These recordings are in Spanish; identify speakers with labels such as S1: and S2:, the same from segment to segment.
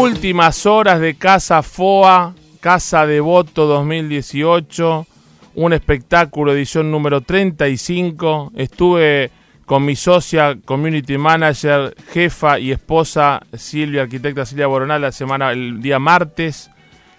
S1: Últimas horas de Casa FOA, Casa de Voto 2018, un espectáculo, edición número 35. Estuve con mi socia, community manager, jefa y esposa Silvia, arquitecta Silvia Boronal, la semana, el día martes.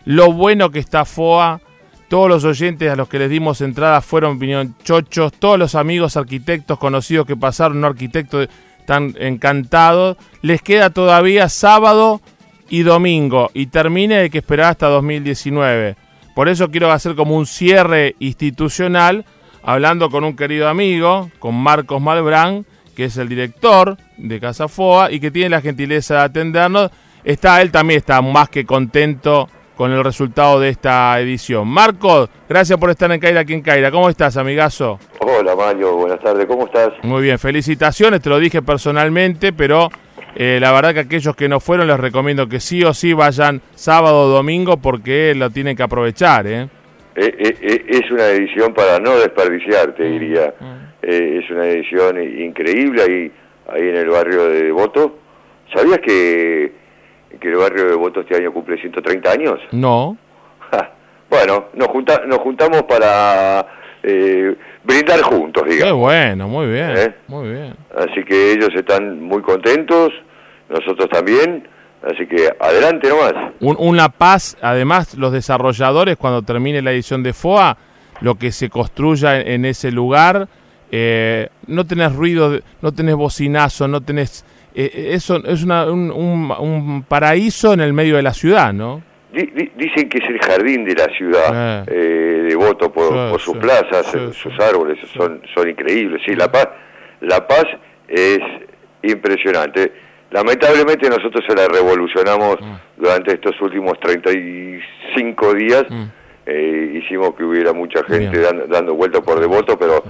S1: Lo bueno que está FOA. Todos los oyentes a los que les dimos entrada fueron opinión chochos. Todos los amigos arquitectos conocidos que pasaron, no arquitectos, están encantados. Les queda todavía sábado y domingo. Y termine de que esperar hasta 2019. Por eso quiero hacer como un cierre institucional hablando con un querido amigo, con Marcos Malbrán, que es el director de Casa Foa y que tiene la gentileza de atendernos. Está él también está más que contento con el resultado de esta edición. Marcos, gracias por estar en Caira aquí en Caira. ¿Cómo estás, amigazo?
S2: Hola, Mario. Buenas tardes. ¿Cómo estás?
S1: Muy bien, felicitaciones. Te lo dije personalmente, pero eh, la verdad que aquellos que no fueron les recomiendo que sí o sí vayan sábado o domingo porque lo tienen que aprovechar, ¿eh?
S2: Eh, eh, eh, es una edición para no desperdiciar, te diría. es una edición increíble ahí, ahí en el barrio de Devoto. ¿Sabías que, que el barrio de Devoto este año cumple 130 años?
S1: No.
S2: bueno, nos, junta, nos juntamos para brindar juntos, digamos.
S1: Qué bueno, muy bien, muy bien.
S2: Así que ellos están muy contentos, nosotros también Así que adelante nomás.
S1: una paz, además los desarrolladores cuando termine la edición de FOA, lo que se construya en, ese lugar, eh, no tenés ruido, no tenés bocinazo, no tenés... Eh, eh, eso es una, un, un, paraíso en el medio de la ciudad, ¿no?
S2: Dicen que es el jardín de la ciudad, eh, devoto por, sus plazas, sus árboles, son, son increíbles. Sí, la paz, la paz es impresionante Lamentablemente nosotros se la revolucionamos mm. durante estos últimos 35 días. Mm. Eh, hicimos que hubiera mucha gente dando, dando vueltas por Devoto, pero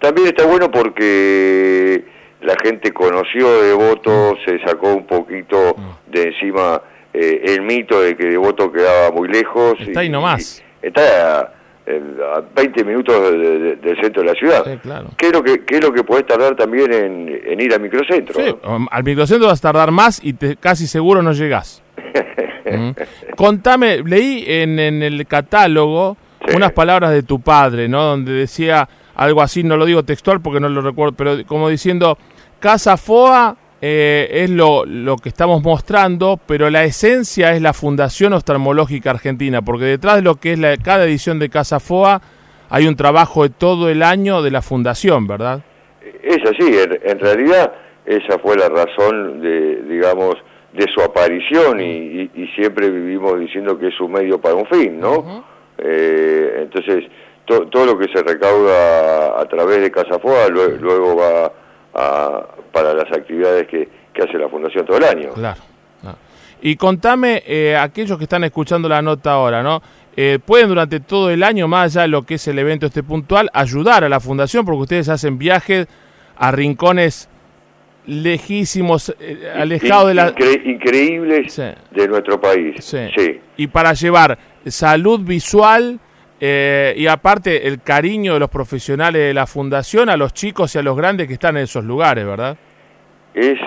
S2: también está bueno porque la gente conoció Devoto, mm. se sacó un poquito de encima eh, el mito de que Devoto quedaba muy lejos.
S1: Está ahí nomás.
S2: está a 20 minutos del centro de la ciudad. ¿Qué, es lo que, ¿Qué es lo que podés tardar también en, ir al microcentro?
S1: Sí, um, al microcentro vas a tardar más y te, casi seguro no llegás. ¿Mm? Contame, leí en, el catálogo unas palabras de tu padre, ¿no? Donde decía algo así, no lo digo textual porque no lo recuerdo, pero como diciendo, Casa Foa eh, es lo, lo, que estamos mostrando, pero la esencia es la Fundación Oftalmológica Argentina, porque detrás de lo que es la, cada edición de Casa FOA hay un trabajo de todo el año de la Fundación, ¿verdad?
S2: Es así, en, realidad esa fue la razón de, digamos, de su aparición y, siempre vivimos diciendo que es un medio para un fin, ¿no? Eh, entonces, todo lo que se recauda a través de Casa FOA luego va para las actividades que, hace la Fundación todo el año.
S1: Claro. Y contame, eh, aquellos que están escuchando la nota ahora, ¿no? Eh, pueden durante todo el año, más allá de lo que es el evento este puntual, ayudar a la Fundación, porque ustedes hacen viajes a rincones lejísimos, eh, alejados de la...
S2: increíbles de nuestro país.
S1: Sí. Y para llevar salud visual eh, y aparte, el cariño de los profesionales de la fundación a los chicos y a los grandes que están en esos lugares, ¿verdad?
S2: Es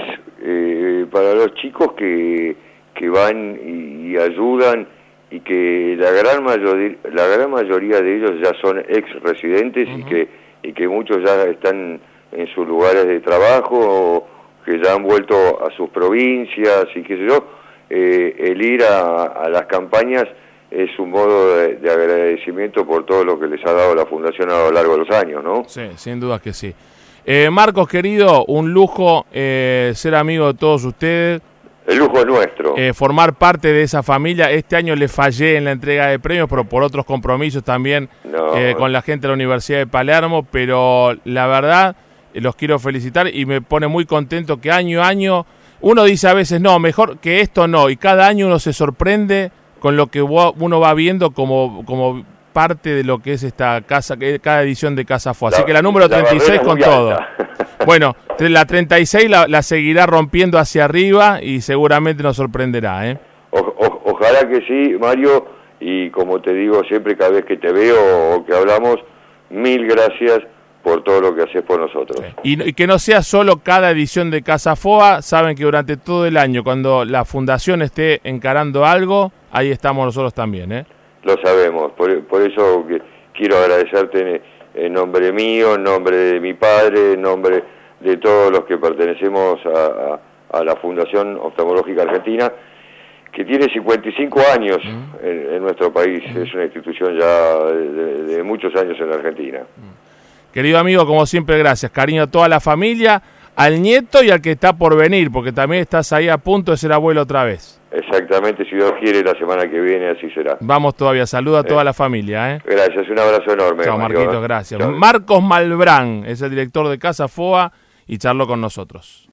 S2: eh, para los chicos que, que van y, ayudan y que la gran, mayoría, la gran mayoría de ellos ya son ex residentes y, que, y que muchos ya están en sus lugares de trabajo o que ya han vuelto a sus provincias y qué sé yo, eh, el ir a las campañas es un modo de, agradecimiento por todo lo que les ha dado la Fundación a lo largo de los años, ¿no?
S1: Sí, sin duda que sí. Eh, Marcos, querido, un lujo eh, ser amigo de todos ustedes.
S2: El lujo es nuestro.
S1: Eh, formar parte de esa familia. Este año le fallé en la entrega de premios, pero por otros compromisos también con la gente de la Universidad de Palermo. Pero la verdad, los quiero felicitar y me pone muy contento que año a año uno dice a veces, no, mejor que esto no. Y cada año uno se sorprende con lo que uno va viendo como, como parte de lo que es esta casa, cada edición de Casa Fue. Así que la número 36 con todo. Bueno, la 36 la, la, seguirá rompiendo hacia arriba y seguramente nos sorprenderá. ¿eh?
S2: ojalá que sí, Mario, y como te digo siempre cada vez que te veo o que hablamos, mil gracias por todo lo que haces por nosotros.
S1: Y, que no sea solo cada edición de Casa FOA, saben que durante todo el año, cuando la fundación esté encarando algo, ahí estamos nosotros también. ¿eh?
S2: Lo sabemos, por, eso quiero agradecerte en, nombre mío, en nombre de mi padre, en nombre de todos los que pertenecemos a, la Fundación Oftalmológica Argentina, que tiene 55 años en, nuestro país, es una institución ya de, muchos años en la Argentina.
S1: Querido amigo, como siempre, gracias. Cariño a toda la familia, al nieto y al que está por venir, porque también estás ahí a punto de ser abuelo otra vez.
S2: Exactamente, si Dios quiere, la semana que viene así será.
S1: Vamos todavía, saluda a toda eh. la familia. ¿eh?
S2: Gracias, un abrazo enorme.
S1: Chao, Marquitos, gracias. Marcos Malbrán es el director de Casa FOA y charló con nosotros.